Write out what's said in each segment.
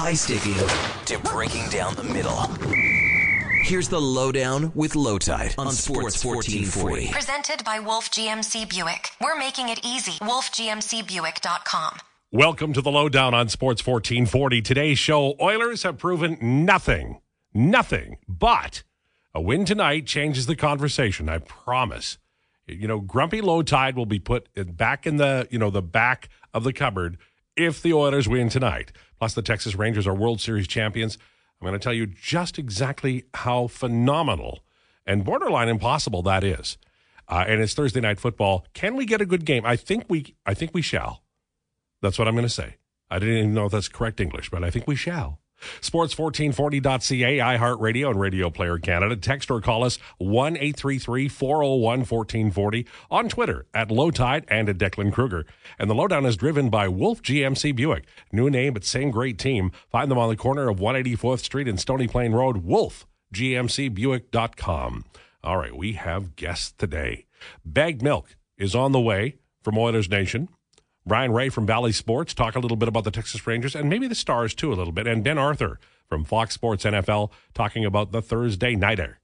high sticking to breaking down the middle. Here's the lowdown with Lowetide on Sports 1440. Presented by Wolf GMC Buick. We're making it easy. WolfGMCBuick.com. Welcome to the lowdown on Sports 1440. Today's show Oilers have proven nothing, nothing, but a win tonight changes the conversation. I promise. You know, grumpy Lowetide will be put back in the, you know, the back of the cupboard if the Oilers win tonight. Plus, the Texas Rangers are World Series champions. I'm going to tell you just exactly how phenomenal and borderline impossible that is. Uh, and it's Thursday night football. Can we get a good game? I think we. I think we shall. That's what I'm going to say. I didn't even know if that's correct English, but I think we shall. Sports1440.ca, iHeartRadio, and Radio Player Canada. Text or call us 1 833 401 1440 on Twitter at Lowetide and at Declan Kruger. And the lowdown is driven by Wolf GMC Buick. New name, but same great team. Find them on the corner of 184th Street and Stony Plain Road. Wolf GMCBuick.com. All right, we have guests today. Bagged Milk is on the way from Oilers Nation. Brien Rea from Bally Sports talk a little bit about the Texas Rangers and maybe the Stars too a little bit. And Ben Arthur from Fox Sports NFL talking about the Thursday Nighter.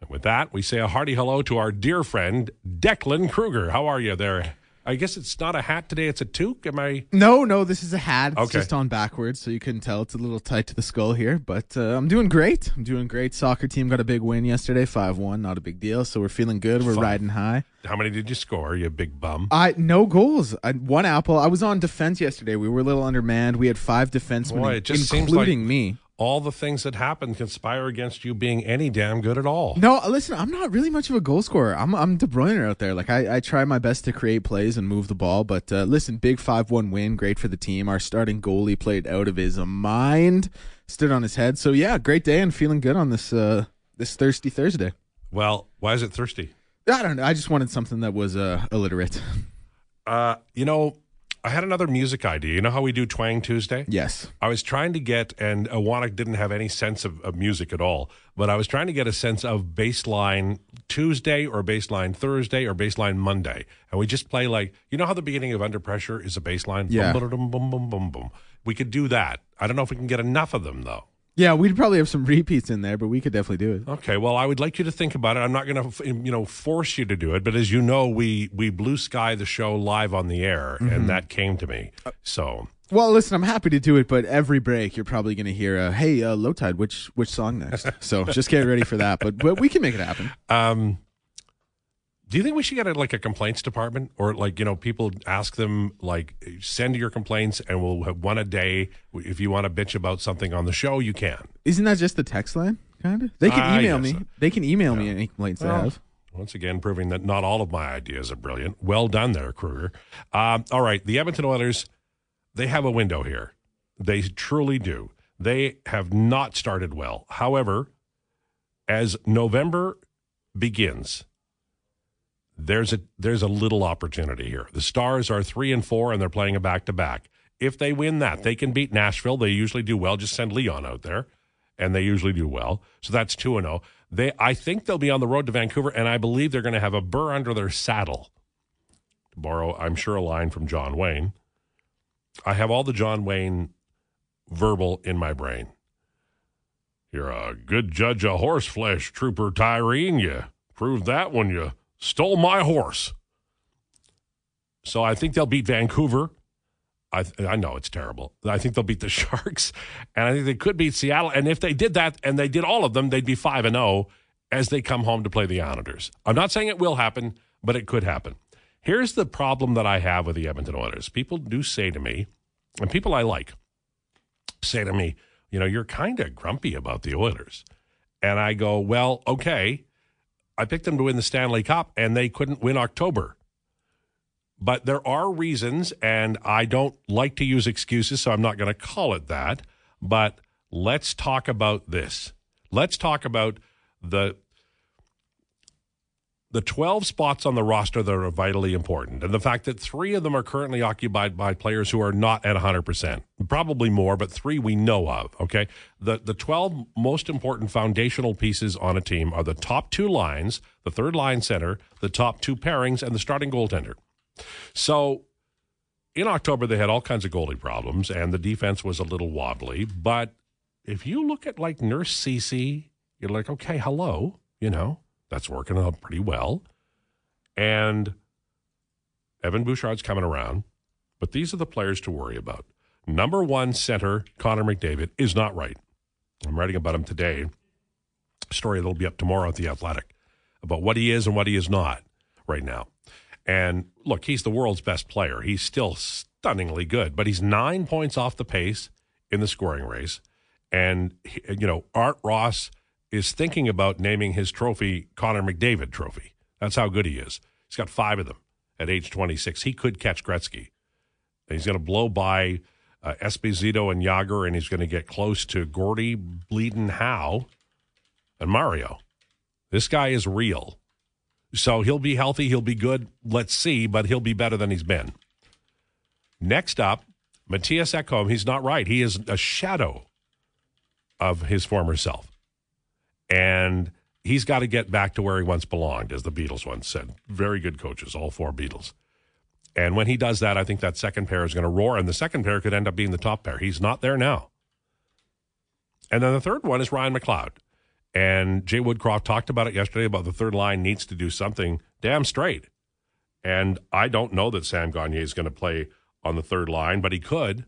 And with that, we say a hearty hello to our dear friend Declan Kruger. How are you there? I guess it's not a hat today; it's a toque. Am I? No, no, this is a hat. It's Okay. just on backwards, so you couldn't tell. It's a little tight to the skull here, but uh, I'm doing great. I'm doing great. Soccer team got a big win yesterday, five one. Not a big deal, so we're feeling good. We're Fun. riding high. How many did you score? You big bum. I no goals. I, one apple. I was on defense yesterday. We were a little undermanned. We had five defensemen, Boy, it just seems including like- me. All the things that happened conspire against you being any damn good at all. No, listen, I'm not really much of a goal scorer. I'm I'm De Bruyne out there. Like I, I try my best to create plays and move the ball, but uh, listen, big five one win, great for the team. Our starting goalie played out of his mind, stood on his head. So yeah, great day and feeling good on this uh this thirsty Thursday. Well, why is it thirsty? I don't know. I just wanted something that was uh, illiterate. Uh, you know, I had another music idea. You know how we do Twang Tuesday? Yes. I was trying to get, and Awanak didn't have any sense of, of music at all, but I was trying to get a sense of bassline Tuesday or bassline Thursday or bassline Monday. And we just play like, you know how the beginning of Under Pressure is a bassline? Yeah. Boom, boom, boom, boom, boom, boom. We could do that. I don't know if we can get enough of them, though. Yeah, we'd probably have some repeats in there, but we could definitely do it. Okay, well, I would like you to think about it. I'm not going to, you know, force you to do it, but as you know, we we blue sky the show live on the air, and that came to me. So Well, listen, I'm happy to do it, but every break you're probably going to hear, uh, "Hey, uh, Lowetide, which which song next?" so just get ready for that. But but we can make it happen. Um, do you think we should get a, like a complaints department, or like you know, people ask them like send your complaints, and we'll have one a day. If you want to bitch about something on the show, you can. Isn't that just the text line? Kind of. They can Ah, email me. They can email me any complaints they have. Once again, proving that not all of my ideas are brilliant. Well done there, Kruger. Um, all right, the Edmonton Oilers, they have a window here. They truly do. They have not started well. However, as November begins, there's a there's a little opportunity here. The Stars are three and four, and they're playing a back to back. If they win that, they can beat Nashville. They usually do well. Just send Leon out there, and they usually do well. So that's two and zero. They, I think they'll be on the road to Vancouver, and I believe they're going to have a burr under their saddle. To borrow, I'm sure a line from John Wayne. I have all the John Wayne verbal in my brain. You're a good judge of horseflesh, Trooper Tyreen. You proved that when you stole my horse. So I think they'll beat Vancouver. I, I know it's terrible. I think they'll beat the Sharks, and I think they could beat Seattle. And if they did that, and they did all of them, they'd be five and zero as they come home to play the Islanders. I'm not saying it will happen, but it could happen. Here's the problem that I have with the Edmonton Oilers. People do say to me, and people I like say to me, you know, you're kind of grumpy about the Oilers. And I go, well, okay. I picked them to win the Stanley Cup, and they couldn't win October. But there are reasons, and I don't like to use excuses, so I'm not going to call it that. But let's talk about this. Let's talk about the the 12 spots on the roster that are vitally important and the fact that three of them are currently occupied by players who are not at 100% probably more but three we know of okay the the 12 most important foundational pieces on a team are the top two lines the third line center the top two pairings and the starting goaltender so in October, they had all kinds of goalie problems, and the defense was a little wobbly. But if you look at like Nurse Ceci, you're like, okay, hello, you know, that's working out pretty well. And Evan Bouchard's coming around, but these are the players to worry about. Number one center, Connor McDavid, is not right. I'm writing about him today. Story that'll be up tomorrow at The Athletic about what he is and what he is not right now. And look, he's the world's best player. He's still stunningly good, but he's nine points off the pace in the scoring race. And, you know, Art Ross is thinking about naming his trophy Connor McDavid Trophy. That's how good he is. He's got five of them at age 26. He could catch Gretzky. He's going to blow by uh, Esposito and Jagr, and he's going to get close to Gordie, Bleeding Howe, and Mario. This guy is real. So he'll be healthy. He'll be good. Let's see, but he'll be better than he's been. Next up, Mattias Ekholm. He's not right. He is a shadow of his former self. And he's got to get back to where he once belonged, as the Beatles once said. Very good coaches, all four Beatles. And when he does that, I think that second pair is going to roar, and the second pair could end up being the top pair. He's not there now. And then the third one is Ryan McLeod. And Jay Woodcroft talked about it yesterday about the third line needs to do something damn straight. And I don't know that Sam Gagner is going to play on the third line, but he could.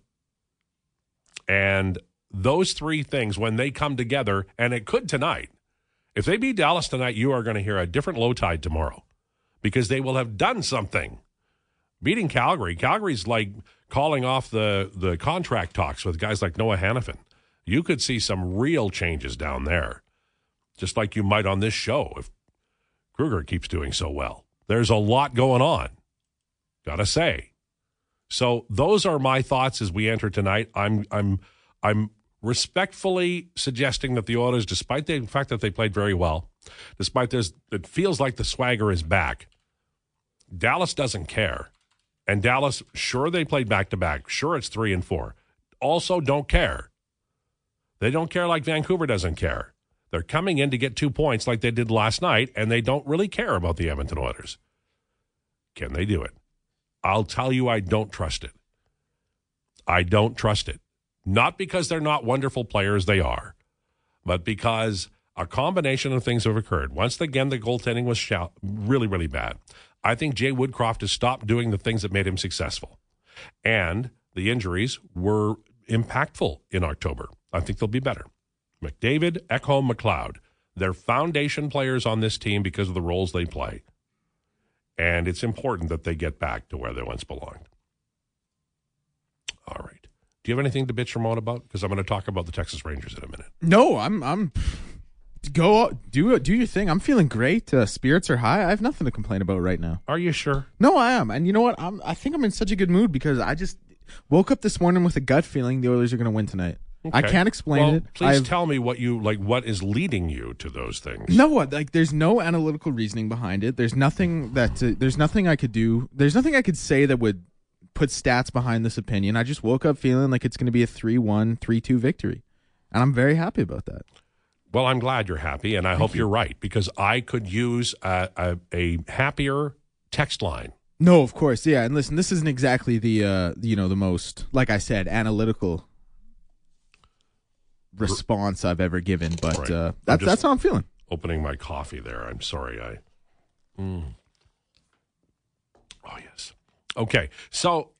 And those three things, when they come together, and it could tonight, if they beat Dallas tonight, you are going to hear a different Lowetide tomorrow because they will have done something. Beating Calgary, Calgary's like calling off the, the contract talks with guys like Noah Hanifin. You could see some real changes down there, just like you might on this show if Kruger keeps doing so well. There's a lot going on, gotta say. So those are my thoughts as we enter tonight. I'm I'm I'm respectfully suggesting that the Oilers, despite the fact that they played very well, despite this, it feels like the swagger is back. Dallas doesn't care. And Dallas, sure, they played back to back. Sure, it's three and four. Also, don't care. They don't care like Vancouver doesn't care. They're coming in to get two points like they did last night, and they don't really care about the Edmonton Oilers. Can they do it? I'll tell you, I don't trust it. I don't trust it. Not because they're not wonderful players, they are, but because a combination of things have occurred. Once again, the goaltending was really, really bad. I think Jay Woodcroft has stopped doing the things that made him successful. And the injuries were impactful in October. I think they'll be better. McDavid, Ekholm, McLeod, they're foundation players on this team because of the roles they play. And it's important that they get back to where they once belonged. All right. Do you have anything to bitch Ramon about? Because I'm going to talk about the Texas Rangers in a minute. No, I'm I'm go do do your thing. I'm feeling great. Uh, spirits are high. I have nothing to complain about right now. Are you sure? No, I am. And you know what? I'm I think I'm in such a good mood because I just woke up this morning with a gut feeling the Oilers are going to win tonight. Okay. I can't explain well, it. Please I've, tell me what you like. What is leading you to those things? No, like there's no analytical reasoning behind it. There's nothing that uh, there's nothing I could do. There's nothing I could say that would put stats behind this opinion. I just woke up feeling like it's going to be a 3 1, 3 2 victory. And I'm very happy about that. Well, I'm glad you're happy, and I Thank hope you. are right because I could use a, a, a, happier text line. No, of course, yeah. And listen, this isn't exactly the uh, you know the most, like I said, analytical response I've ever given, but right. uh, that's that's how I'm feeling. Opening my coffee there. I'm sorry. I. Mm. Oh yes. Okay, so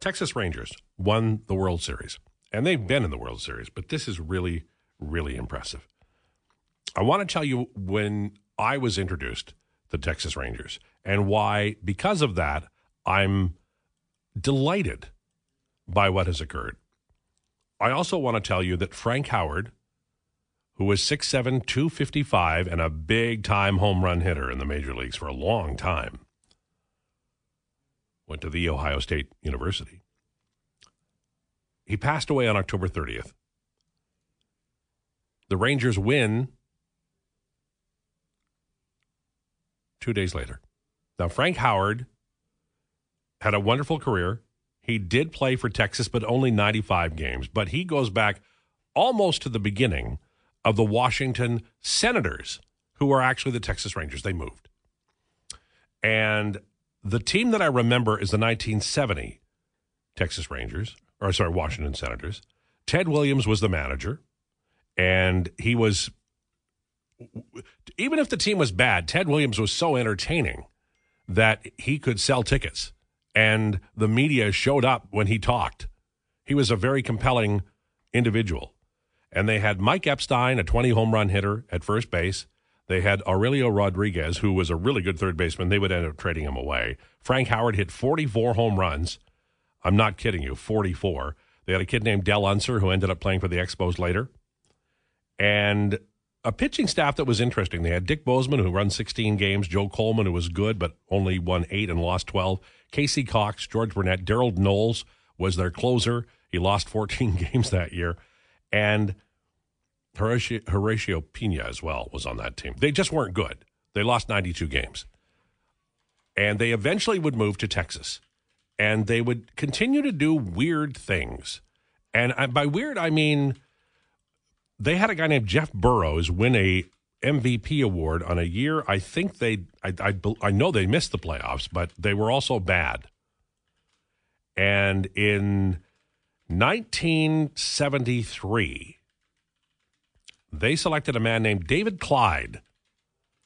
Texas Rangers won the World Series, and they've been in the World Series, but this is really, really impressive. I want to tell you when I was introduced to Texas Rangers and why, because of that, I'm delighted by what has occurred. I also want to tell you that Frank Howard, who was 6'7, 255, and a big time home run hitter in the major leagues for a long time, went to the Ohio State University. He passed away on October 30th. The Rangers win two days later. Now, Frank Howard had a wonderful career. He did play for Texas, but only 95 games. But he goes back almost to the beginning of the Washington Senators, who are actually the Texas Rangers. They moved. And the team that I remember is the 1970 Texas Rangers, or sorry, Washington Senators. Ted Williams was the manager, and he was even if the team was bad, Ted Williams was so entertaining that he could sell tickets, and the media showed up when he talked. He was a very compelling individual. And they had Mike Epstein, a 20 home run hitter at first base. They had Aurelio Rodriguez, who was a really good third baseman. They would end up trading him away. Frank Howard hit 44 home runs. I'm not kidding you, 44. They had a kid named Del Unser who ended up playing for the Expos later. And a pitching staff that was interesting. They had Dick Bosman, who run 16 games, Joe Coleman, who was good, but only won eight and lost 12, Casey Cox, George Brunet, Darold Knowles was their closer. He lost 14 games that year. And Horatio, Horatio Pena as well was on that team. They just weren't good. They lost 92 games. And they eventually would move to Texas. And they would continue to do weird things. And by weird, I mean they had a guy named Jeff Burroughs win a MVP award on a year. I think they, I, I, I know they missed the playoffs, but they were also bad. And in 1973, they selected a man named David Clyde,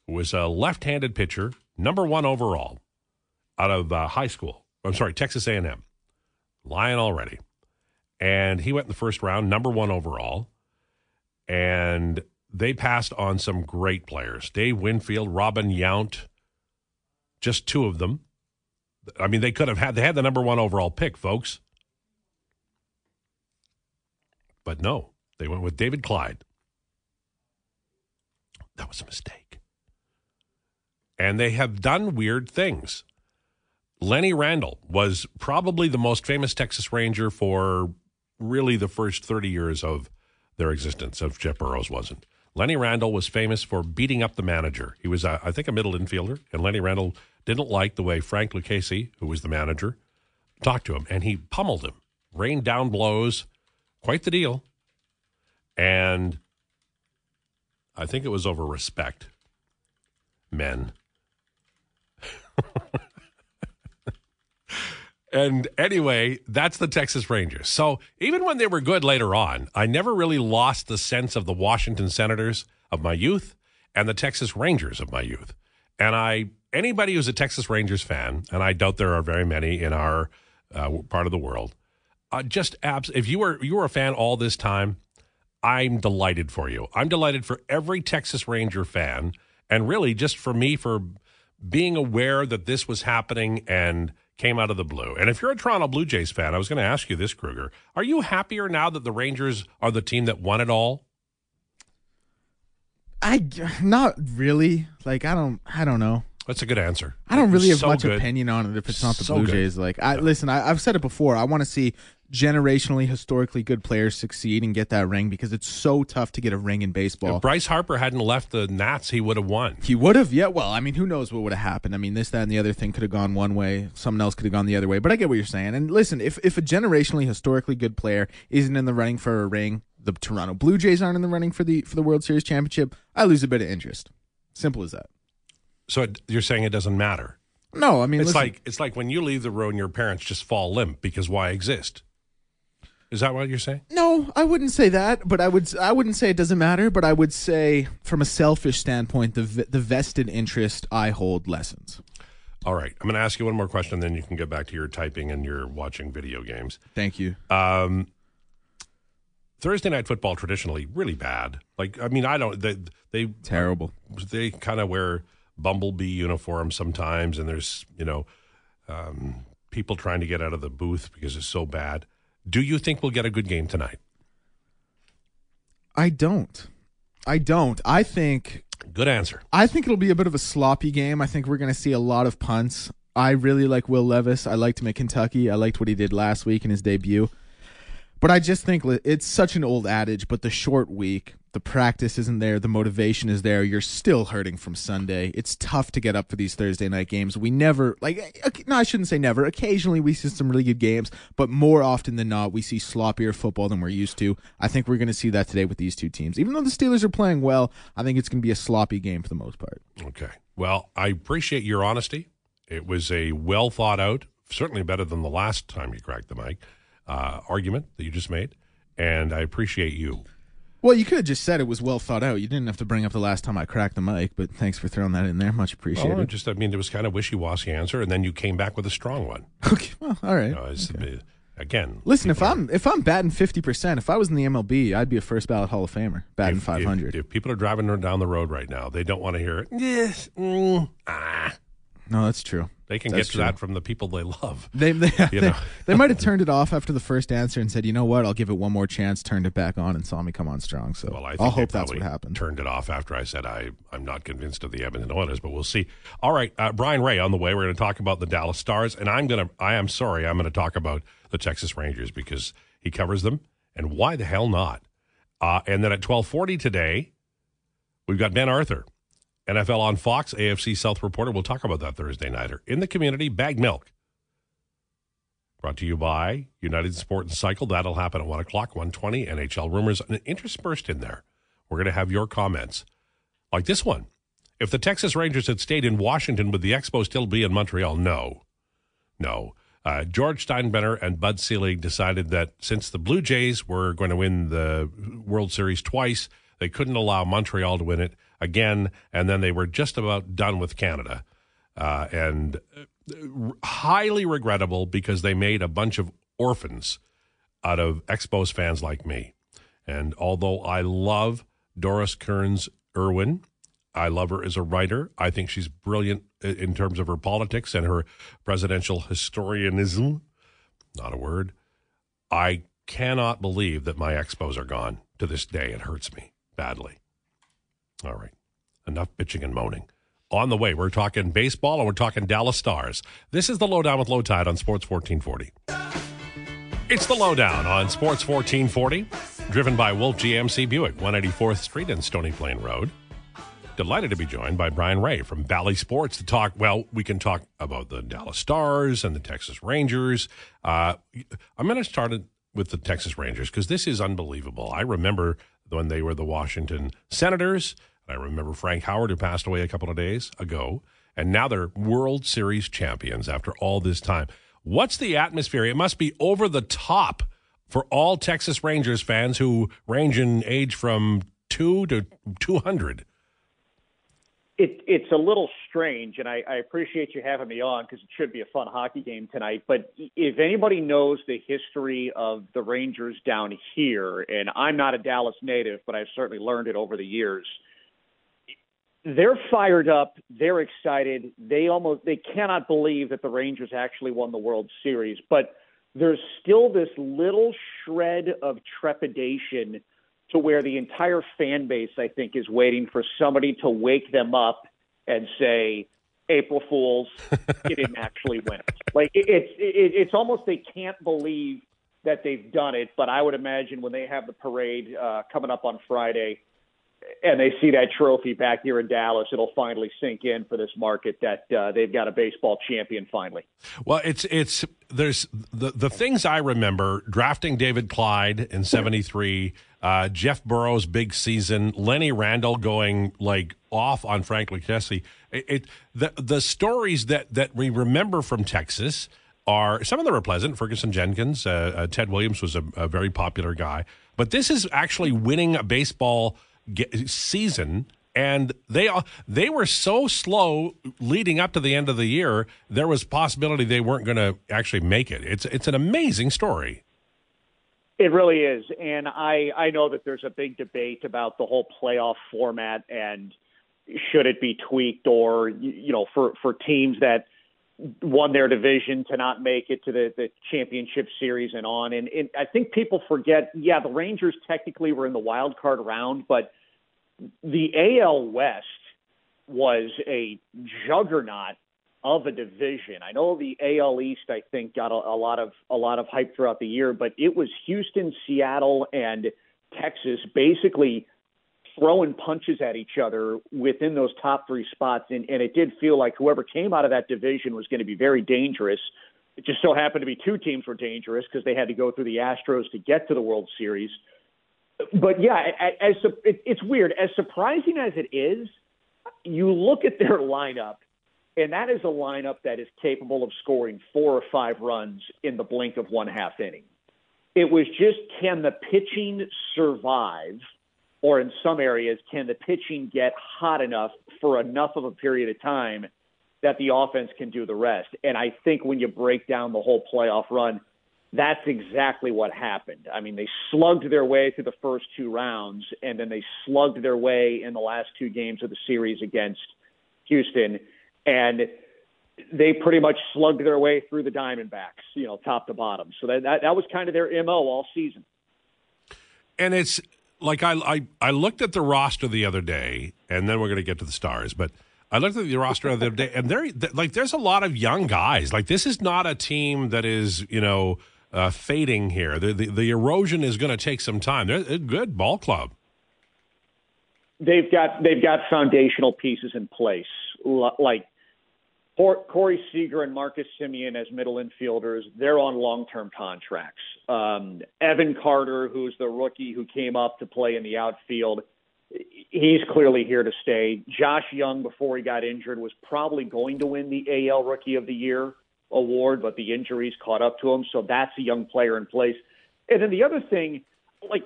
who was a left-handed pitcher, number one overall, out of uh, high school. I'm sorry, Texas A&M. Lying already, and he went in the first round, number one overall, and they passed on some great players: Dave Winfield, Robin Yount, just two of them. I mean, they could have had they had the number one overall pick, folks. But no, they went with David Clyde. That was a mistake. And they have done weird things. Lenny Randle was probably the most famous Texas Ranger for really the first 30 years of their existence, if Jeff Burroughs wasn't. Lenny Randle was famous for beating up the manager. He was, uh, I think, a middle infielder, and Lenny Randle didn't like the way Frank Lucchesi, who was the manager, talked to him, and he pummeled him, rained down blows, quite the deal. And I think it was over respect. Men. and anyway, that's the Texas Rangers. So even when they were good later on, I never really lost the sense of the Washington Senators of my youth and the Texas Rangers of my youth. And I, anybody who's a Texas Rangers fan, and I doubt there are very many in our uh, part of the world, uh, just abs. If you were you were a fan all this time, I'm delighted for you. I'm delighted for every Texas Ranger fan, and really just for me for being aware that this was happening and came out of the blue. And if you're a Toronto Blue Jays fan, I was going to ask you this, Kruger. Are you happier now that the Rangers are the team that won it all? I not really. Like I don't. I don't know. That's a good answer. I don't really have So much good. opinion on it if it's not the So Blue good. Jays. Like, I listen. I, I've said it before. I want to see generationally, historically good players succeed and get that ring because it's so tough to get a ring in baseball. If Bryce Harper hadn't left the Nats, he would have won. He would have, yeah. Well, I mean, who knows what would have happened? I mean, this, that, and the other thing could have gone one way. Something else could have gone the other way. But I get what you're saying. And listen, if if a generationally, historically good player isn't in the running for a ring, the Toronto Blue Jays aren't in the running for the for the World Series championship. I lose a bit of interest. Simple as that. So it, you're saying it doesn't matter. No, I mean, It's listen, like it's like when you leave the road and your parents just fall limp because why exist? Is that what you're saying? No, I wouldn't say that, but I would I wouldn't say it doesn't matter, but I would say from a selfish standpoint the the vested interest I hold lessens. All right, I'm going to ask you one more question, then you can get back to your typing and your watching video games. Thank you. Um, Thursday night football traditionally really bad. Like I mean, I don't they they Terrible. they kind of wear bumblebee uniforms sometimes, and there's you know um, people trying to get out of the booth because it's so bad. Do you think we'll get a good game tonight? I don't. I don't. I think Good answer. I think it'll be a bit of a sloppy game. I think we're going to see a lot of punts. I really like Will Levis. I liked him at Kentucky. I liked what he did last week in his debut. But I just think it's such an old adage, but the short week, the practice isn't there, the motivation is there. You're still hurting from Sunday. It's tough to get up for these Thursday night games. We never, like, eh, no, I shouldn't say never. Occasionally we see some really good games, but more often than not, we see sloppier football than we're used to. I think we're going to see that today with these two teams. Even though the Steelers are playing well, I think it's going to be a sloppy game for the most part. Okay. Well, I appreciate your honesty. It was a well thought out, certainly better than the last time you cracked the mic uh, argument that you just made, and I appreciate you. Well, you could have just said it was well thought out. You didn't have to bring up the last time I cracked the mic, but thanks for throwing that in there. Much appreciated. Well, just I mean, it was kind of wishy washy answer, and then you came back with a strong one. Okay, well, all right. You know, it's- Again, Listen, if are- I'm if I'm batting fifty percent, if I was in the MLB, I'd be a first ballot Hall of Famer, batting five hundred. If, if people are driving down the road right now, they don't want to hear it. Yes, mm, ah. No, that's true. They can That's get true. that from the people they love. They they, You they, know. they might have turned it off after the first answer and said, "You know what? I'll give it one more chance." Turned it back on and saw me come on strong. So Well, I think will hope that's what happened. Turned it off after I said I I'm not convinced of the Edmonton Oilers, but we'll see. All right, uh, Brien Rea on the way. We're going to talk about the Dallas Stars, and I'm gonna I am sorry I'm going to talk about the Texas Rangers because he covers them, and why the hell not? Uh, and then at 12:40 today, we've got Ben Arthur, NFL on Fox, AFC South reporter. We'll talk about that Thursday nighter in the community. Bag milk. Brought to you by United Sport and Cycle. That'll happen at 1 o'clock, 120. NHL rumors interspersed in there. We're going to have your comments. Like this one. If the Texas Rangers had stayed in Washington, would the Expo still be in Montreal? No. No. Uh, George Steinbrenner and Bud Selig decided that since the Blue Jays were going to win the World Series twice, they couldn't allow Montreal to win it again. And then they were just about done with Canada. Uh, and uh, highly regrettable because they made a bunch of orphans out of Expos fans like me. And although I love Doris Kearns Irwin, I love her as a writer. I think she's brilliant in terms of her politics and her presidential historianism. Not a word. I cannot believe that my Expos are gone to this day. It hurts me badly. All right. Enough bitching and moaning. On the way, we're talking baseball and we're talking Dallas Stars. This is the Lowdown with Lowetide on Sports 1440. It's the Lowdown on Sports 1440, driven by Wolf GMC Buick, 184th Street and Stony Plain Road. Delighted to be joined by Brien Rea from Bally Sports to talk. Well, we can talk about the Dallas Stars and the Texas Rangers. Uh, I'm going to start with the Texas Rangers because this is unbelievable. I remember when they were the Washington Senators. I remember Frank Howard, who passed away a couple of days ago, and now they're World Series champions after all this time. What's the atmosphere? It must be over the top for all Texas Rangers fans who range in age from two to 200. It, it's a little strange, and I, I appreciate you having me on because it should be a fun hockey game tonight. But if anybody knows the history of the Rangers down here, and I'm not a Dallas native, but I've certainly learned it over the years, they're fired up, they're excited, they almost they cannot believe that the Rangers actually won the World Series, but there's still this little shred of trepidation to where the entire fan base, I think, is waiting for somebody to wake them up and say, "April Fools, you didn't actually win it." Like it, it's it, it's almost they can't believe that they've done it. But I would imagine when they have the parade uh, coming up on Friday, and they see that trophy back here in Dallas, it'll finally sink in for this market that uh, they've got a baseball champion finally. Well, it's it's there's the the things I remember drafting David Clyde in '73, uh, Jeff Burroughs' big season, Lenny Randle going like off on Frank Lucchesi. It, it the the stories that that we remember from Texas are some of them are pleasant. Ferguson Jenkins, uh, uh, Ted Williams was a, a very popular guy, but this is actually winning a baseball ge- season and they they were so slow leading up to the end of the year. There was possibility they weren't going to actually make it. It's it's an amazing story. It really is, and I I know that there's a big debate about the whole playoff format and should it be tweaked or you know for for teams that won their division to not make it to the the championship series and on and, and I think people forget yeah the Rangers technically were in the wild card round but the AL West was a juggernaut of a division. I know the AL East, I think, got a, a lot of a lot of hype throughout the year, but it was Houston, Seattle, and Texas basically throwing punches at each other within those top three spots, and, and it did feel like whoever came out of that division was going to be very dangerous. It just so happened to be two teams were dangerous because they had to go through the Astros to get to the World Series. But yeah, as it's weird. As surprising as it is, you look at their lineup And that is a lineup that is capable of scoring four or five runs in the blink of one half inning. It was just can the pitching survive, or in some areas, can the pitching get hot enough for enough of a period of time that the offense can do the rest? And I think when you break down the whole playoff run, that's exactly what happened. I mean, they slugged their way through the first two rounds, and then they slugged their way in the last two games of the series against Houston and they pretty much slugged their way through the Diamondbacks, you know, top to bottom. So that that, that was kind of their mo all season. And it's like I, I I looked at the roster the other day, and then we're going to get to the stars, but. I looked at the roster the other day, and there, like, there's a lot of young guys. Like, this is not a team that is, you know, uh, fading here. The, the, the erosion is going to take some time. They're a good ball club. They've got they've got foundational pieces in place, like Corey Seager and Marcus Semien as middle infielders, they're on long term contracts. Um, Evan Carter, who's the rookie who came up to play in the outfield, he's clearly here to stay. Josh Jung, before he got injured, was probably going to win the AL Rookie of the Year award, but the injuries caught up to him. So that's a young player in place. And then the other thing, like,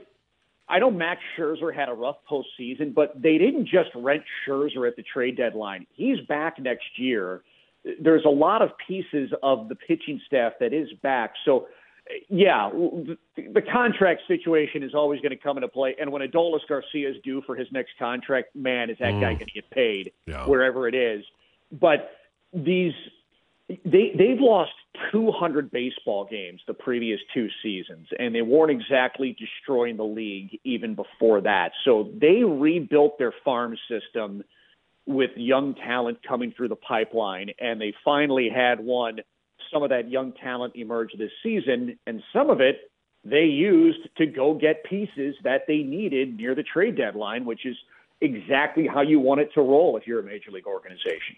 I know Max Scherzer had a rough postseason, but they didn't just rent Scherzer at the trade deadline. He's back next year there's a lot of pieces of the pitching staff that is back. So, yeah, the contract situation is always going to come into play. And when Adolis Garcia is due for his next contract, man, is that mm. guy going to get paid yeah. wherever it is? But these they they've lost 200 baseball games the previous two seasons, and they weren't exactly destroying the league even before that. So they rebuilt their farm system with young talent coming through the pipeline, and they finally had one. Some of that young talent emerged this season, and some of it they used to go get pieces that they needed near the trade deadline, which is exactly how you want it to roll if you're a major league organization.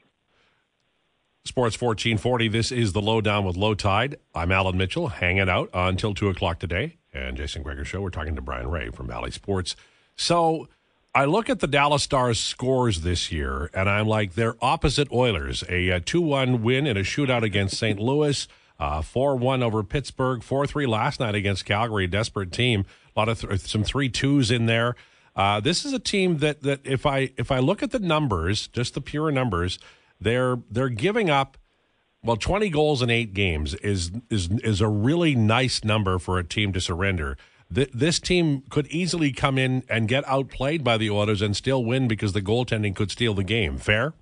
Sports 1440, this is the Lowdown with Lowetide. I'm Alan Mitchell, hanging out until 2 o'clock today. And Jason Gregor Show, we're talking to Brien Rea from Bally Sports. So, I look at the Dallas Stars scores this year, and I'm like, they're opposite Oilers. A 2 1 win in a shootout against St. Louis, 4 uh, 1 over Pittsburgh, 4 3 last night against Calgary, desperate team. A lot of th- some 3 2s in there. Uh, this is a team that, that if I if I look at the numbers, just the pure numbers, they're they're giving up well 20 goals in 8 games is is is a really nice number for a team to surrender th- this team could easily come in and get outplayed by the Oilers and still win because the goaltending could steal the game. Fair?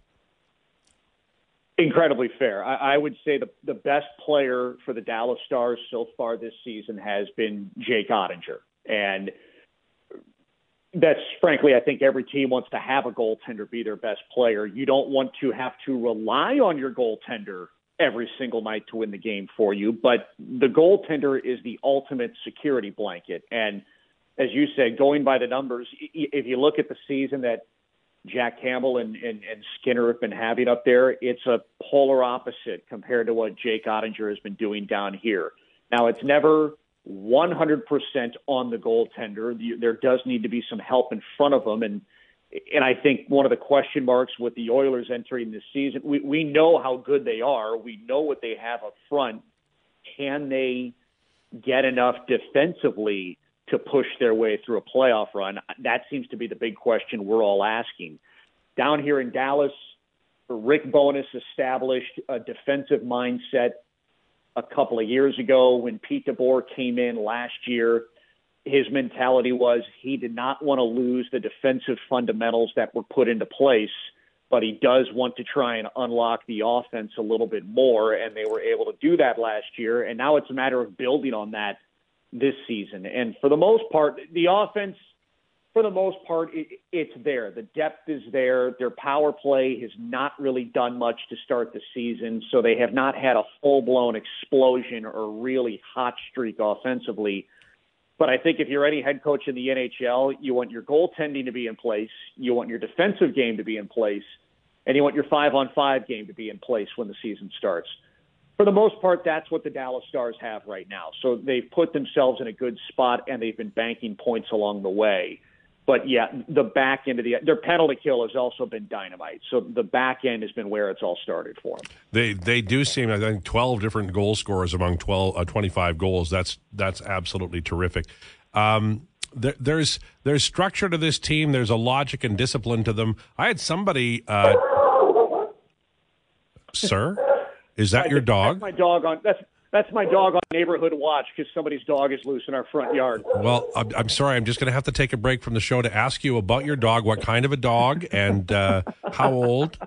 Incredibly fair. I, I would say the the best player for the Dallas Stars so far this season has been Jake Oettinger. and that's frankly, I think every team wants to have a goaltender be their best player. You don't want to have to rely on your goaltender every single night to win the game for you. But the goaltender is the ultimate security blanket. And as you said, going by the numbers, if you look at the season that Jack Campbell and, and, and Skinner have been having up there, it's a polar opposite compared to what Jake Oettinger has been doing down here. Now, it's never 100% on the goaltender. There does need to be some help in front of him. And and I think one of the question marks with the Oilers entering this season, we, we know how good they are. We know what they have up front. Can they get enough defensively to push their way through a playoff run? That seems to be the big question we're all asking. Down here in Dallas, Rick Bowness established a defensive mindset a couple of years ago when Pete DeBoer came in last year his mentality was he did not want to lose the defensive fundamentals that were put into place, but he does want to try and unlock the offense a little bit more, and they were able to do that last year. And now it's a matter of building on that this season. And for the most part, the offense, for the most part, it, it's there. The depth is there. Their power play has not really done much to start the season, so they have not had a full blown explosion or really hot streak offensively but I think if you're any head coach in the NHL, you want your goaltending to be in place, you want your defensive game to be in place, and you want your five on five game to be in place when the season starts. For the most part, that's what the Dallas Stars have right now. So they've put themselves in a good spot and they've been banking points along the way. But yeah, the back end of the their penalty kill has also been dynamite. So the back end has been where it's all started for them. They they do seem I think twelve different goal scorers among 12, uh, 25 goals. That's that's absolutely terrific. Um, there, there's there's structure to this team. There's a logic and discipline to them. I had somebody, uh, sir, is that your dog? That's my dog on that's that's my dog on neighborhood watch because somebody's dog is loose in our front yard. Well, I'm, I'm sorry. I'm just going to have to take a break from the show to ask you about your dog. What kind of a dog and uh, how old?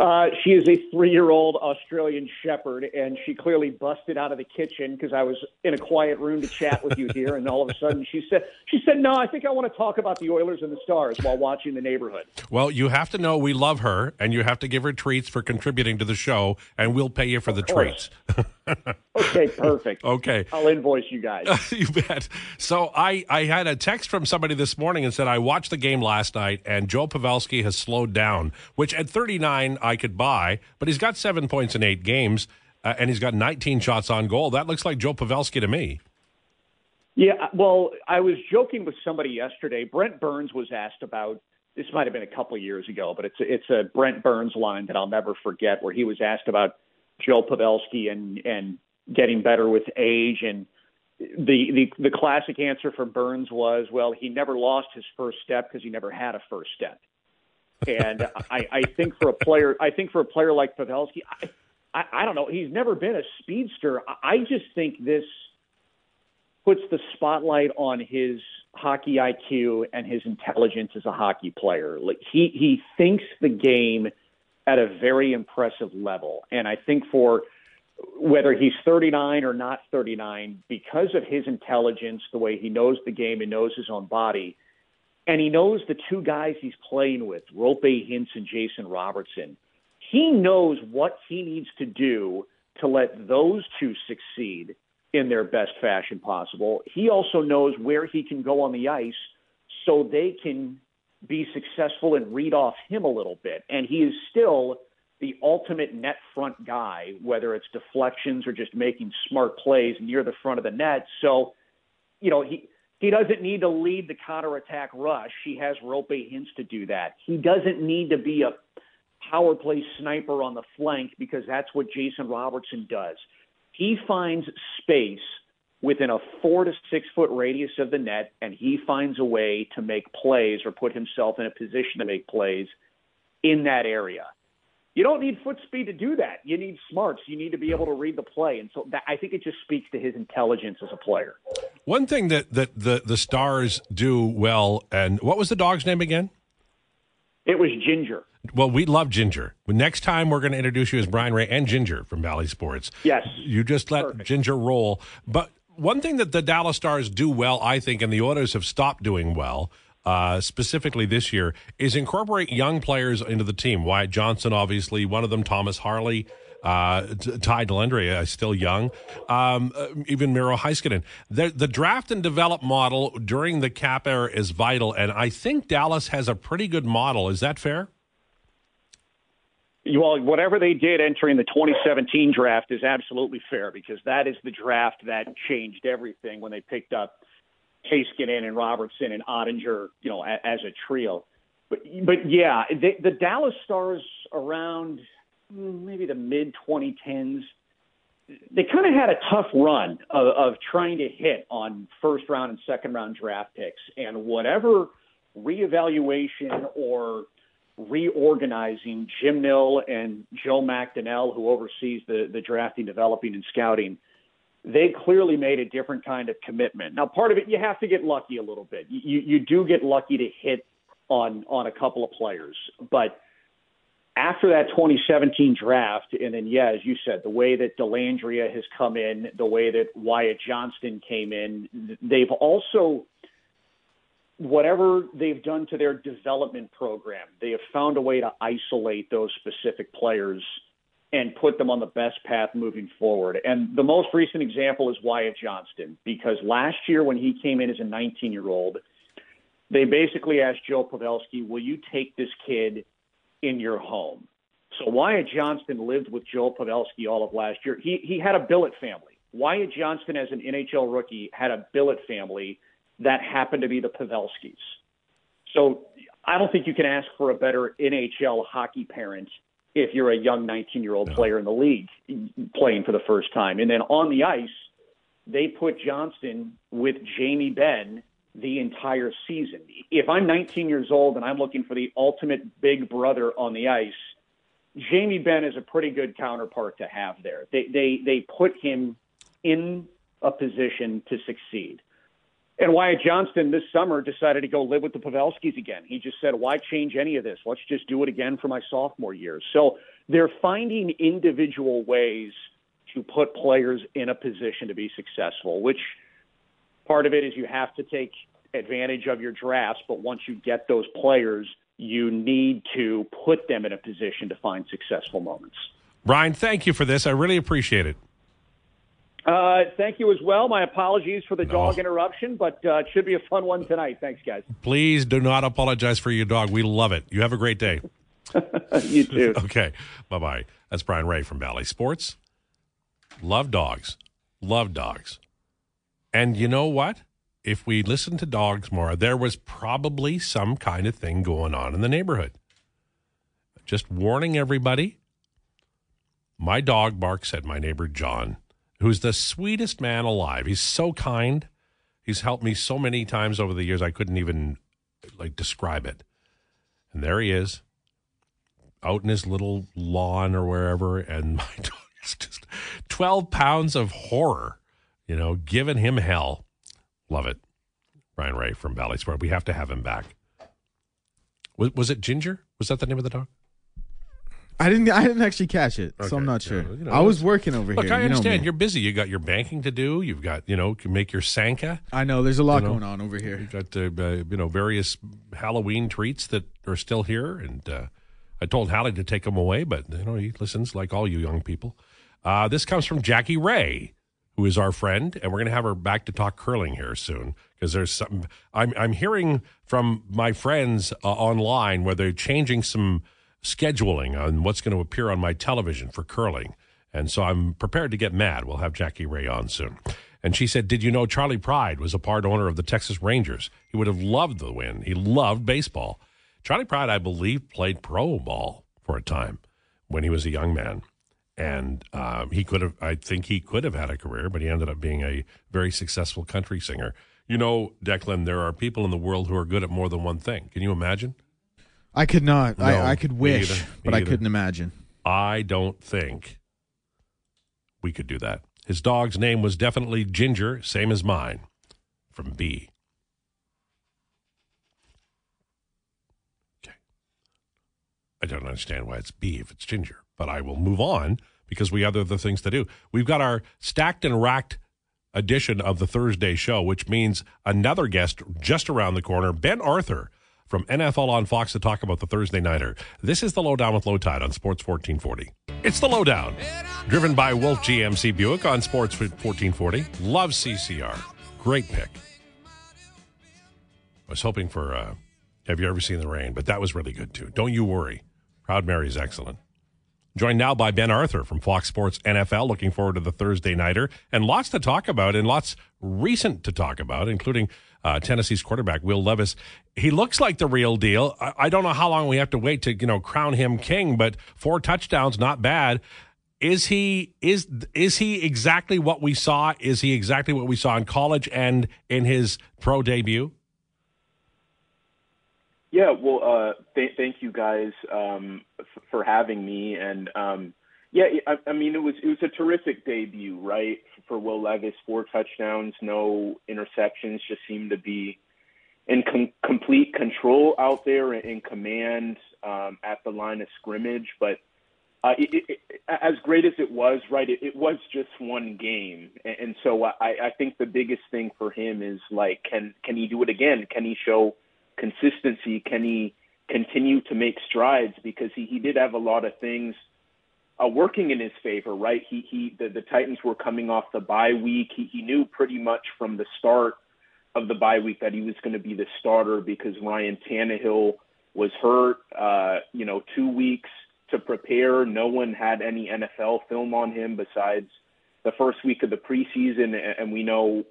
Uh, she is a three-year-old Australian Shepherd, and she clearly busted out of the kitchen because I was in a quiet room to chat with you here, and all of a sudden she said, "She said, no, I think I want to talk about the Oilers and the Stars while watching the neighborhood." Well, you have to know we love her, and you have to give her treats for contributing to the show, and we'll pay you for the treats. okay, perfect. Okay, I'll invoice you guys. you bet. So I I had a text from somebody this morning and said I watched the game last night, and Joe Pavelski has slowed down, which at 39 I could buy, but he's got seven points in eight games, uh, and he's got 19 shots on goal. That looks like Joe Pavelski to me. Yeah, well, I was joking with somebody yesterday. Brent Burns was asked about this. Might have been a couple years ago, but it's it's a Brent Burns line that I'll never forget, where he was asked about Joe Pavelski and and getting better with age, and the the the classic answer from Burns was, well, he never lost his first step because he never had a first step. And I, I think for a player, I think for a player like Pavelski, I, I, I don't know. He's never been a speedster. I just think this puts the spotlight on his hockey IQ and his intelligence as a hockey player. Like he he thinks the game at a very impressive level, and I think for whether he's 39 or not 39, because of his intelligence, the way he knows the game and knows his own body, and he knows the two guys he's playing with, Roope Hintz and Jason Robertson. He knows what he needs to do to let those two succeed in their best fashion possible. He also knows where he can go on the ice so they can be successful and read off him a little bit. And he is still the ultimate net front guy, whether it's deflections or just making smart plays near the front of the net. So, you know, he he doesn't need to lead the counterattack rush. He has Roope Hintz to do that. He doesn't need to be a power play sniper on the flank because that's what Jason Robertson does. He finds space within a four to six foot radius of the net, and he finds a way to make plays or put himself in a position to make plays in that area. You don't need foot speed to do that. You need smarts. You need to be able to read the play, and so that, I think it just speaks to his intelligence as a player. One thing that, that the the stars do well, and what was the dog's name again? It was Ginger. Well, we love Ginger. Next time, we're going to introduce you as Brien Rea and Ginger from Bally Sports. Yes. You just let Perfect. Ginger roll. But one thing that the Dallas Stars do well, I think, and the Oilers have stopped doing well, uh, specifically this year, is incorporate young players into the team. Wyatt Johnston, obviously, one of them, Thomas Harley. Uh, Ty Dellandrea is still young. Um, uh, even Miro Heiskanen. The, the draft and develop model during the cap era is vital, and I think Dallas has a pretty good model. Is that fair? Well, whatever they did entering the 2017 draft is absolutely fair because that is the draft that changed everything when they picked up Heiskanen and Robertson and Oettinger, you know, a, as a trio. But but yeah, they, the Dallas Stars around mm, maybe the mid 2010s, they kind of had a tough run of, of trying to hit on first round and second round draft picks, and whatever reevaluation or reorganizing Jim Nill and Joe McDonnell, who oversees the, the drafting, developing, and scouting, they clearly made a different kind of commitment. Now, part of it, you have to get lucky a little bit. You, you do get lucky to hit on on a couple of players, but after that 2017 draft, and then yeah, as you said, the way that Dellandrea has come in, the way that Wyatt Johnston came in, they've also whatever they've done to their development program, they have found a way to isolate those specific players and put them on the best path moving forward. And the most recent example is Wyatt Johnston, because last year when he came in as a 19 year old, they basically asked Joe Pavelski, Will you take this kid in your home? So Wyatt Johnston lived with Joe Pavelski all of last year. He, he had a billet family. Wyatt Johnston, as an NHL rookie, had a billet family that happened to be the Pavelskis. So I don't think you can ask for a better NHL hockey parent if you're a young 19 year old player in the league playing for the first time. And then on the ice, they put Johnston with Jamie Benn the entire season. If I'm 19 years old and I'm looking for the ultimate big brother on the ice, Jamie Benn is a pretty good counterpart to have there. They they they put him in a position to succeed. And Wyatt Johnston this summer decided to go live with the Pavelskis again. He just said, "Why change any of this? Let's just do it again for my sophomore year." So they're finding individual ways to put players in a position to be successful. Which part of it is you have to take advantage of your drafts, but once you get those players, you need to put them in a position to find successful moments. Brien, thank you for this. I really appreciate it. Uh, thank you as well. My apologies for the no. dog interruption, but uh, it should be a fun one tonight. Thanks, guys. Please do not apologize for your dog. We love it. You have a great day. you too. okay. Bye bye. That's Brien Rea from Bally Sports. Love dogs. Love dogs. And you know what? If we listen to dogs more, there was probably some kind of thing going on in the neighborhood. Just warning everybody. My dog barks at my neighbor John who's the sweetest man alive. He's so kind. He's helped me so many times over the years I couldn't even like describe it. And there he is, out in his little lawn or wherever, and my dog is just twelve pounds of horror, you know, giving him hell. Love it. Brien Rea from Bally Sport. We have to have him back. Was, was it Ginger? Was that the name of the dog? I didn't. I didn't actually catch it, okay. so I'm not sure. you know, I was working over look, here. I understand. You are busy. You got your banking to do. You've got you know, you make your Sanka. I know. There's a lot know, going on over here. You've got uh, uh, you know various Halloween treats that are still here, and uh, I told Hallie to take them away, but you know he listens like all you young people. Uh, this comes from Jackie Ray, who is our friend, and we're going to have her back to talk curling here soon because there's some. I'm I'm hearing from my friends uh, online where they're changing some scheduling on what's going to appear on my television for curling. And so I'm prepared to get mad. We'll have Jackie Ray on soon. And she said, Did you know Charley Pride was a part owner of the Texas Rangers? He would have loved the win. He loved baseball. Charley Pride, I believe, played pro ball for a time when he was a young man. And um, he could have, I think he could have had a career, but he ended up being a very successful country singer. You know, Declan, there are people in the world who are good at more than one thing. Can you imagine? I could not. No, I, I could wish, but I couldn't imagine. I don't think we could do that. His dog's name was definitely Ginger, same as mine, from B. Okay. I don't understand why it's B if it's Ginger, but I will move on because we have other things to do. We've got our stacked and racked edition of the Thursday show, which means another guest just around the corner, Ben Arthur from NFL on Fox to talk about the Thursday Nighter. This is the Lowdown with Lowetide on Sports 1440. It's the Lowdown, driven by Wolfe GMC Buick on Sports 1440. Love CCR. Great pick. I was hoping for uh, Have You Ever Seen the Rain? But that was really good too. Don't you worry. Proud Mary's excellent. Joined now by Ben Arthur from Fox Sports NFL. Looking forward to the Thursday Nighter and lots to talk about and lots recent to talk about, including uh, Tennessee's quarterback Will Levis. He looks like the real deal. I, I, don't know how long we have to wait to you know crown him king, but four touchdowns, not bad. Is he is is he exactly what we saw? Is he exactly what we saw in college and in his pro debut? Yeah, well, uh, th- thank you guys um, f- for having me, and um, yeah, I, I mean it was it was a terrific debut, right? For Will Levis, four touchdowns, no interceptions, just seemed to be in com- complete control out there, in command um, at the line of scrimmage. But uh, it, it, it, as great as it was, right? It, it was just one game, and, and so I, I think the biggest thing for him is like, can can he do it again? Can he show consistency? Can he continue to make strides? Because he he did have a lot of things uh, working in his favor, right? He he the, the Titans were coming off the bye week. He he knew pretty much from the start of the bye week that he was going to be the starter because Ryan Tannehill was hurt. Uh, you know, two weeks to prepare. No one had any NFL film on him besides the first week of the preseason, and we know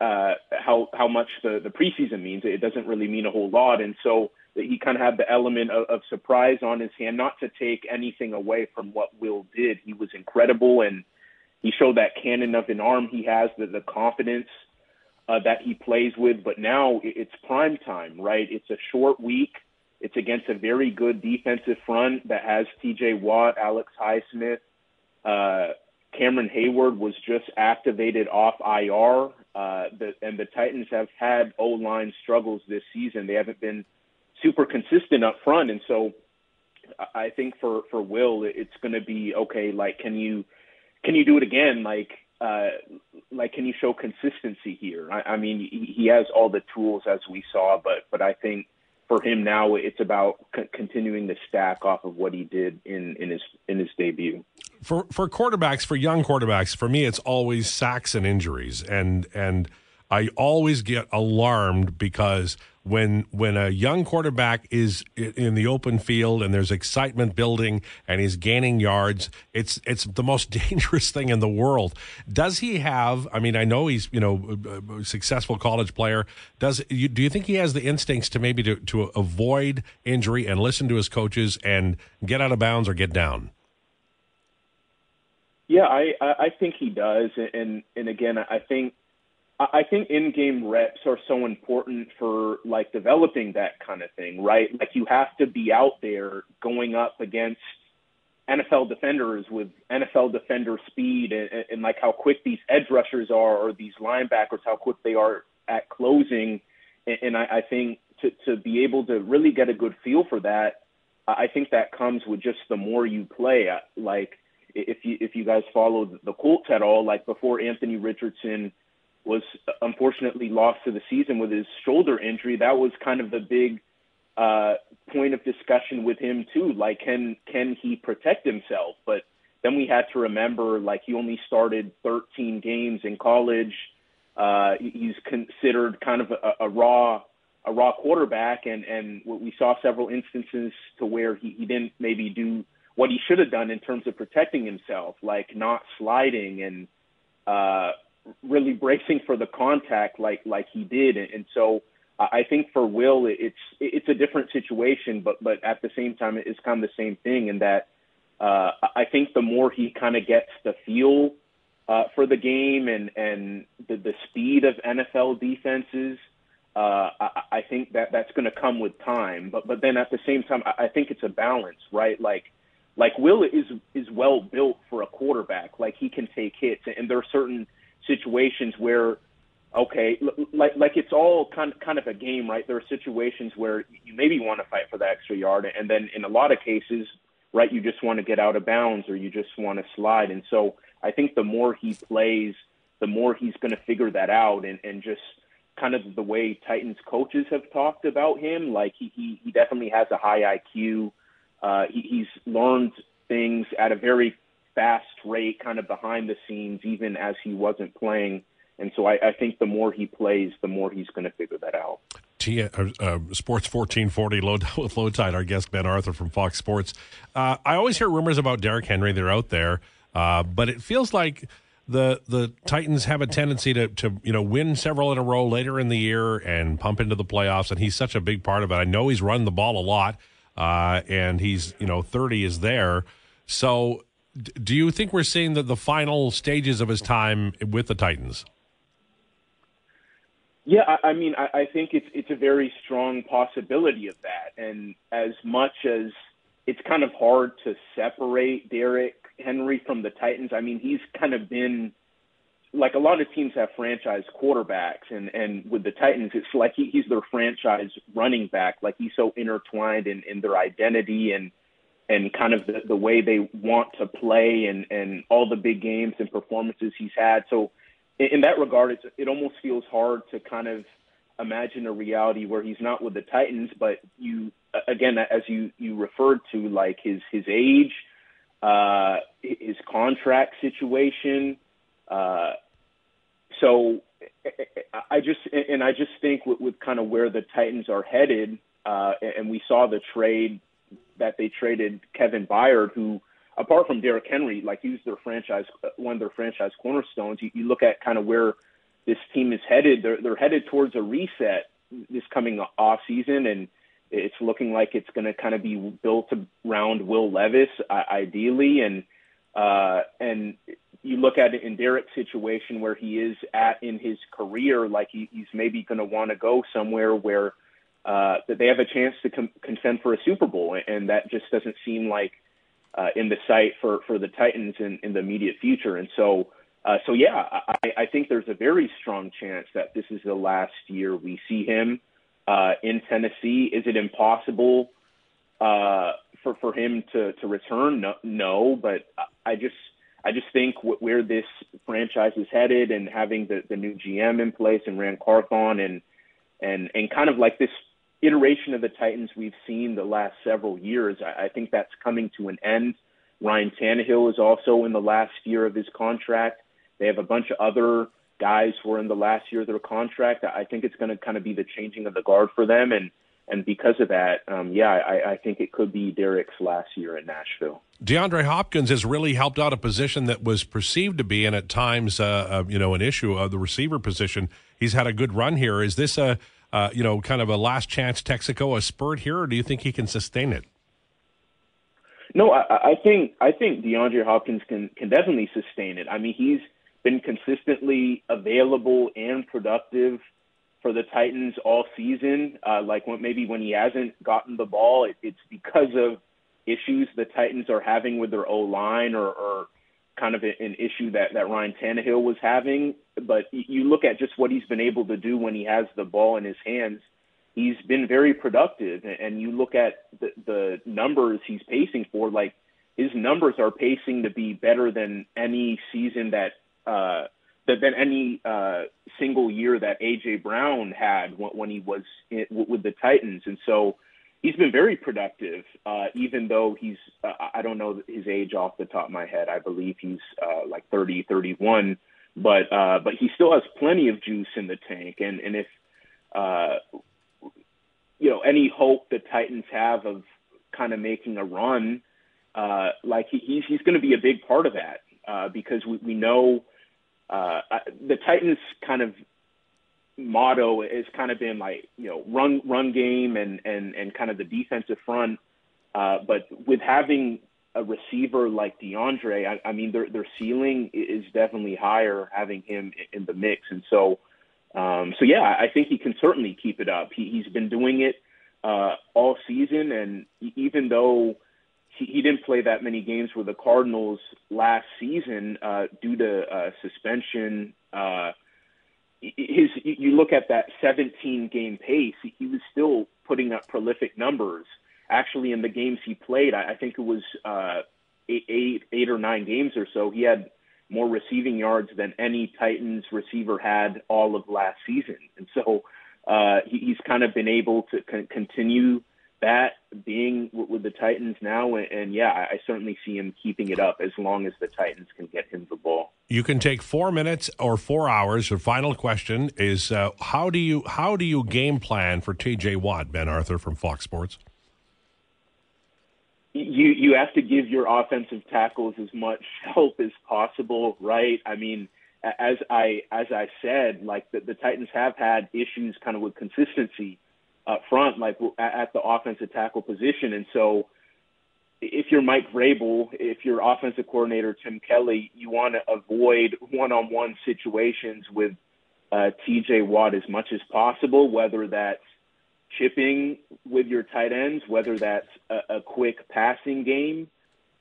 uh, how how much the the preseason means. It doesn't really mean a whole lot, and so he kind of had the element of, of surprise on his hand. Not to take anything away from what Will did, he was incredible, and he showed that cannon of an arm he has, the the confidence uh, that he plays with. But now it's prime time, right? It's a short week. It's against a very good defensive front that has T.J. Watt, Alex Highsmith. Uh, Cameron Heyward was just activated off IR, uh, the, and the Titans have had O line struggles this season. They haven't been super consistent up front, and so I think for for Will, it's going to be okay. Like, can you can you do it again? Like, uh, like can you show consistency here? I, I mean, he, he has all the tools as we saw, but but I think for him now, it's about c- continuing to stack off of what he did in, in his in his debut. For for quarterbacks, for young quarterbacks, for me, it's always sacks and injuries, and and I always get alarmed because when when a young quarterback is in the open field and there's excitement building and he's gaining yards, it's it's the most dangerous thing in the world. Does he have? I mean, I know he's you know a successful college player. Does you, do you think he has the instincts to maybe to, to avoid injury and listen to his coaches and get out of bounds or get down? Yeah, I I think he does, and and again, I think I think in-game reps are so important for like developing that kind of thing, right? Like you have to be out there going up against NFL defenders with NFL defender speed and, and like how quick these edge rushers are or these linebackers, how quick they are at closing. And, and I, I think to, to be able to really get a good feel for that, I think that comes with just the more you play. Like if you if you guys followed the Colts at all, like before Anthony Richardson – was unfortunately lost to the season with his shoulder injury. That was kind of the big uh, point of discussion with him too. Like, can can he protect himself? But then we had to remember, like, he only started 13 games in college. Uh, he's considered kind of a, a raw a raw quarterback, and and we saw several instances to where he, he didn't maybe do what he should have done in terms of protecting himself, like not sliding and uh, really bracing for the contact like like he did, and so I think for Will it's it's a different situation, but but at the same time it's kind of the same thing in that uh, I think the more he kind of gets the feel uh, for the game and and the, the speed of NFL defenses. Uh, I, I think that that's going to come with time, but but then at the same time, I, I think it's a balance, right? Like like Will is is well built for a quarterback. Like he can take hits, and there are certain situations where okay, like like it's all kind kind of a game, right? There are situations where you maybe want to fight for the extra yard, and then in a lot of cases, right, you just want to get out of bounds or you just want to slide. And so I think the more he plays, the more he's going to figure that out, and and just kind of the way Titans coaches have talked about him, like he he, he definitely has a high IQ. Uh, he, he's learned things at a very fast rate, kind of behind the scenes, even as he wasn't playing. And so I, I think the more he plays, the more he's going to figure that out. T- uh, uh, Sports 1440, low with Lowetide. Our guest Ben Arthur from Fox Sports. Uh, I always hear rumors about Derrick Henry. They're out there, uh, but it feels like the the Titans have a tendency to to you know win several in a row later in the year and pump into the playoffs. And he's such a big part of it. I know he's run the ball a lot, uh, and he's you know 30 is there. So do you think we're seeing the, the final stages of his time with the Titans? Yeah, I, I mean, I, I think it's it's a very strong possibility of that. And as much as it's kind of hard to separate Derrick Henry from the Titans, I mean, he's kind of been like a lot of teams have franchise quarterbacks, and and with the Titans, it's like he, he's their franchise running back. Like he's so intertwined in in their identity and and kind of the, the way they want to play and, and all the big games and performances he's had. So in, in that regard, it's, it almost feels hard to kind of imagine a reality where he's not with the Titans, but you, again, as you, you referred to, like his, his age, uh, his contract situation. Uh, so I just, and I just think with, with kind of where the Titans are headed, uh, and we saw the trade that they traded Kevin Byard, who, apart from Derrick Henry, like he's their franchise, one of their franchise cornerstones. You, you look at kind of where this team is headed. They're they're headed towards a reset this coming off season, and it's looking like it's going to kind of be built around Will Levis, ideally, and uh, and you look at it in Derrick's situation where he is at in his career, like he, he's maybe going to want to go somewhere where uh, that they have a chance to com- contend for a Super Bowl, and that just doesn't seem like uh, in the sight for for the Titans in, in the immediate future. And so, uh, so yeah, I, I think there's a very strong chance that this is the last year we see him uh, in Tennessee. Is it impossible uh, for for him to to return? No, no, but I just I just think where this franchise is headed, and having the the new GM in place and Ran Carthon, and and and kind of like this iteration of the Titans we've seen the last several years, I, I think that's coming to an end. Ryan Tannehill is also in the last year of his contract. They have a bunch of other guys who are in the last year of their contract. I think it's going to kind of be the changing of the guard for them, and and because of that, um, yeah, I, I think it could be Derrick's last year in Nashville. DeAndre Hopkins has really helped out a position that was perceived to be, and at times, uh, uh, you know, an issue of the receiver position. He's had a good run here. Is this a uh, you know, kind of a last chance Texaco a spurt here, or do you think he can sustain it? No, I, I think I think DeAndre Hopkins can can definitely sustain it. I mean, he's been consistently available and productive for the Titans all season. Uh, like when, maybe when he hasn't gotten the ball, it, it's because of issues the Titans are having with their O line or, or kind of an issue that, that Ryan Tannehill was having. But you look at just what he's been able to do when he has the ball in his hands. He's been very productive, and you look at the, the numbers he's pacing for. Like his numbers are pacing to be better than any season that uh, than any uh, single year that AJ Brown had when, when he was in, with the Titans, and so he's been very productive, uh, even though he's, uh, I don't know his age off the top of my head. I believe he's uh, like 30, 31, but, uh, but he still has plenty of juice in the tank. And, and if, uh, you know, any hope the Titans have of kind of making a run, uh, like he, he's, he's going to be a big part of that, uh, because we, we know, uh, the Titans kind of motto has kind of been like you know run run game and and and kind of the defensive front. Uh, but with having a receiver like DeAndre, I, I mean their their ceiling is definitely higher having him in the mix, and so um, so yeah, I think he can certainly keep it up. He, he's been doing it uh, all season, and even though he, he didn't play that many games with the Cardinals last season uh, due to uh, suspension. Uh, his you look at that 17 game pace, he was still putting up prolific numbers. Actually, in the games he played, I think it was uh, eight, eight, eight or nine games or so. He had more receiving yards than any Titans receiver had all of last season, and so uh, he, he's kind of been able to con- continue that being with the Titans now, and yeah, I certainly see him keeping it up as long as the Titans can get him the ball. You can take four minutes or four hours. The final question is: uh, How do you how do you game plan for T.J. Watt, Ben Arthur from Fox Sports? You you have to give your offensive tackles as much help as possible, right? I mean, as I as I said, like the, the Titans have had issues kind of with consistency up front, like at the offensive tackle position. And so, if you're Mike Vrabel, if you're offensive coordinator Tim Kelly, you want to avoid one-on-one situations with uh, T.J. Watt as much as possible, whether that's chipping with your tight ends, whether that's a, a quick passing game.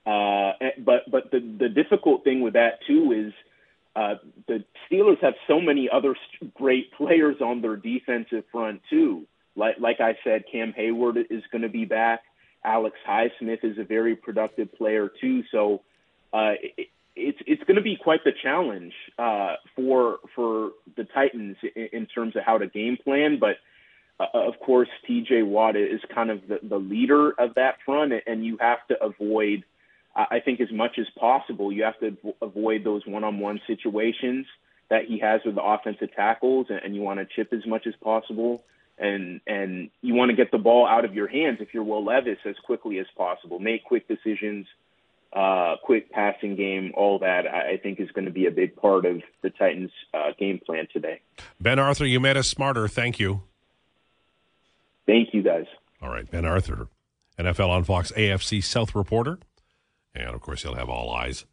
Uh, but but the the difficult thing with that too is. Uh, the Steelers have so many other great players on their defensive front too. Like like I said, Cam Heyward is going to be back. Alex Highsmith is a very productive player too. So uh, it, it's it's going to be quite the challenge uh, for for the Titans in, in terms of how to game plan. But uh, of course, T.J. Watt is kind of the, the leader of that front, and you have to avoid. I think as much as possible, you have to avoid those one-on-one situations that he has with the offensive tackles, and you want to chip as much as possible and and you want to get the ball out of your hands if you're Will Levis as quickly as possible. Make quick decisions, uh, quick passing game, all that, I, I think is going to be a big part of the Titans' uh, game plan today. Ben Arthur, you made us smarter. Thank you. Thank you, guys. All right, Ben Arthur, NFL on Fox AFC South reporter. And of course, he'll have all eyes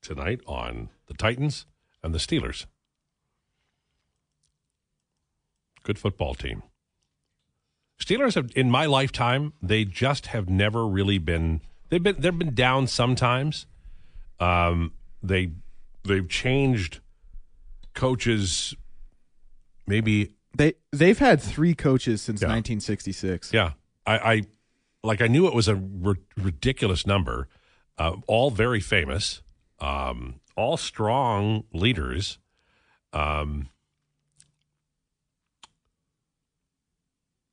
tonight on the Titans and the Steelers. Good football team. Steelers have, in my lifetime, they just have never really been. They've been they've been down sometimes. Um, they they've changed coaches. Maybe They they've had three coaches since Yeah. 1966. Yeah, I, I like. I knew it was a r- ridiculous number. Uh, all very famous, um, all strong leaders. Um,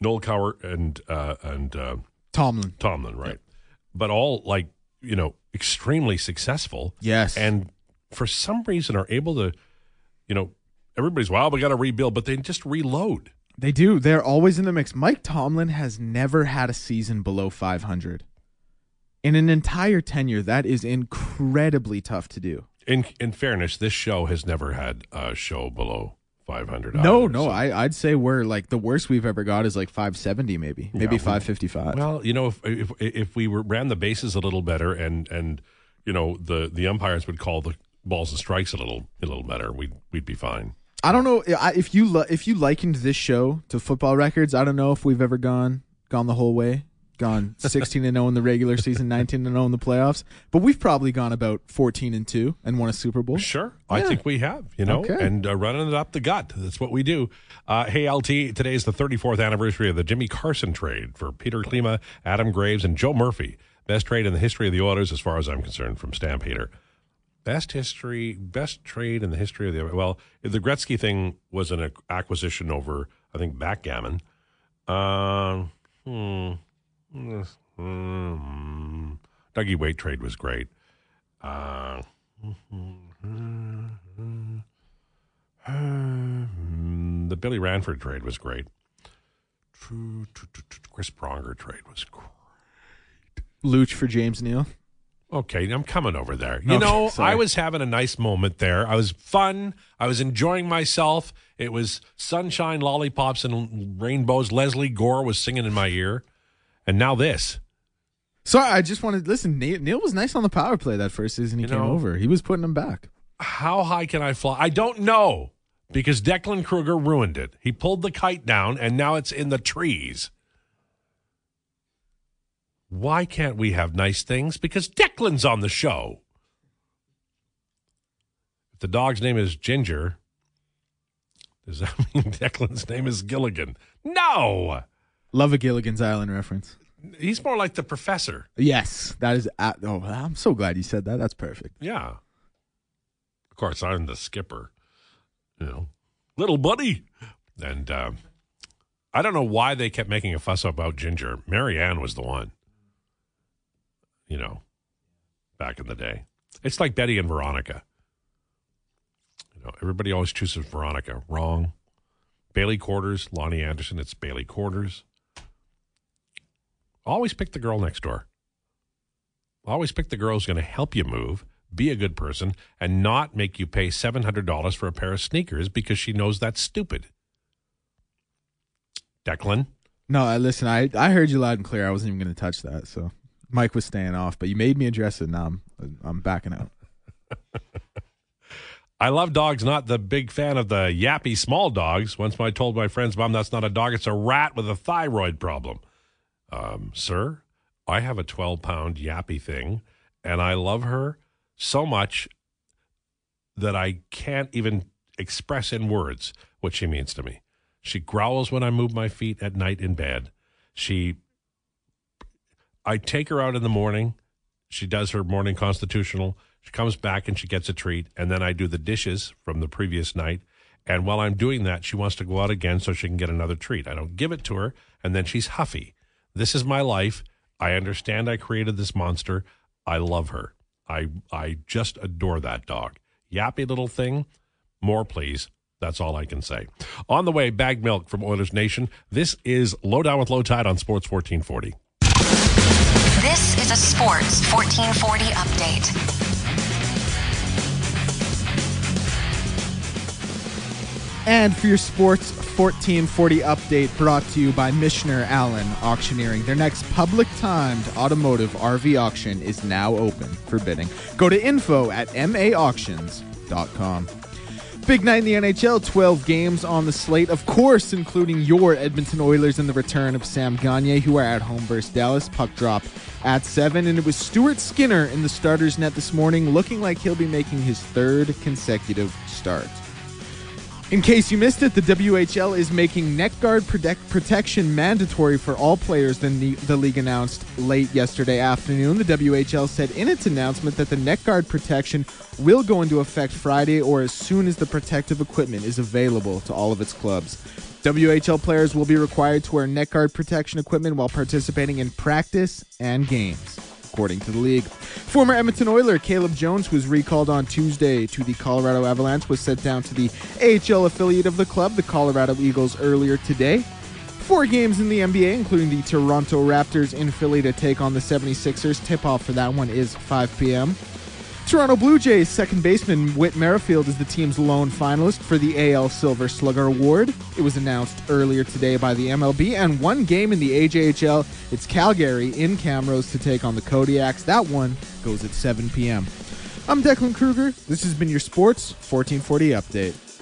Noll Cowher and uh, and uh, Tomlin. Tomlin, right? But all like you know extremely successful, Yes. and for some reason are able to, you know, everybody's wow, we got to rebuild, but they just reload. They do. They're always in the mix. Mike Tomlin has never had a season below 500. In an entire tenure, that is incredibly tough to do. In in fairness, this show has never had a show below 500. No, no, so- I, I'd say we're like the worst we've ever got is like 570, maybe, maybe we- 555. Well, you know, if if if we were ran the bases a little better and and you know the the umpires would call the balls and strikes a little a little better, we'd we'd be fine. I don't know if you if you likened this show to football records. I don't know if we've ever gone gone the whole way, gone 16 and 0 in the regular season, 19 and 0 in the playoffs. But we've probably gone about 14 and 2 and won a Super Bowl. Sure, I think we have. You know, Okay. and uh, running it up the gut. That's what we do. Uh, hey, LT, today is the 34th anniversary of the Jimmy Carson trade for Petr Klima, Adam Graves, and Joe Murphy. Best trade in the history of the Oilers, as far as I'm concerned, from Stampeder. Best history, best trade in the history of the well, the Gretzky thing was an acquisition over, I think, backgammon. Um, hmm, hmm, Dougie Weight trade was great. Uh, the Billy Ranford trade was great. Chris Pronger trade was great. Luch for James Neal. Okay, I'm coming over there. You Okay, know, sorry. I was having a nice moment there. I was fun. I was enjoying myself. It was sunshine, lollipops, and rainbows. Lesley Gore was singing in my ear. And now this. So I just wanted to listen. Neal, Neal was nice on the power play that first season he You came know- over. He was putting them back. How high can I fly? I don't know because Declan Kruger ruined it. He pulled the kite down and now it's in the trees. Why can't we have nice things? Because Declan's on the show. If the dog's name is Ginger, does that mean Declan's name is Gilligan? No. Love a Gilligan's Island reference. He's more like the professor. Yes, that is. Oh, I'm so glad you said that. That's perfect. Yeah. Of course, I'm the skipper. You know, little buddy. And um, I don't know why they kept making a fuss about Ginger. Mary Ann was the one. You know, back in the day. It's like Betty and Veronica. You know, everybody always chooses Veronica. Wrong. Bailey Quarters, Loni Anderson, it's Bailey Quarters. Always pick the girl next door. Always pick the girl who's going to help you move, be a good person, and not make you pay $700 for a pair of sneakers because she knows that's stupid. Declan, No, I listen. I I heard you loud and clear. I wasn't even going to touch that. So Mike was staying off, but you made me address it. Now I'm I'm backing out. I love dogs, not the big fan of the yappy small dogs. Once I told my friend's mom that's not a dog, it's a rat with a thyroid problem. Um, sir, I have a 12 pound yappy thing, and I love her so much that I can't even express in words what she means to me. She growls when I move my feet at night in bed. She, I take her out in the morning. She does her morning constitutional. She comes back and she gets a treat. And then I do the dishes from the previous night. And while I'm doing that, she wants to go out again so she can get another treat. I don't give it to her. And then she's huffy. This is my life. I understand I created this monster. I love her. I, I just adore that dog. Yappy little thing. More, please. That's all I can say. On the way, Baggedmilk from Oilers Nation. This is Low Down with Lowetide on Sports 1440. This is a Sports 1440 update. And for your Sports 1440 update brought to you by Michener Allen Auctioneering. Their next public timed automotive RV auction is now open for bidding. Go to info at maauctions.com. Big night in the NHL, 12 games on the slate, of course, including your Edmonton Oilers and the return of Sam Gagner, who are at home versus Dallas. Puck drop at 7, and it was Stuart Skinner in the starter's net this morning, looking like he'll be making his third consecutive start. In case you missed it, the WHL is making neck guard protect- protection mandatory for all players the, the league announced late yesterday afternoon. The WHL said in its announcement that the neck guard protection will go into effect Friday or as soon as the protective equipment is available to all of its clubs. WHL players will be required to wear neck guard protection equipment while participating in practice and games according to the league. Former Edmonton Oiler Caleb Jones, who was recalled on Tuesday to the Colorado Avalanche, was sent down to the AHL affiliate of the club, the Colorado Eagles, earlier today. Four games in the NBA, including the Toronto Raptors in Philly to take on the 76ers. Tip off for that one is 5 p.m. Toronto Blue Jays second baseman Whit Merrifield is the team's lone finalist for the AL Silver Slugger Award. It was announced earlier today by the MLB, and one game in the AJHL. It's Calgary in Camrose to take on the Kodiaks. That one goes at 7 p.m. I'm Declan Kruger. This has been your Sports 1440 Update.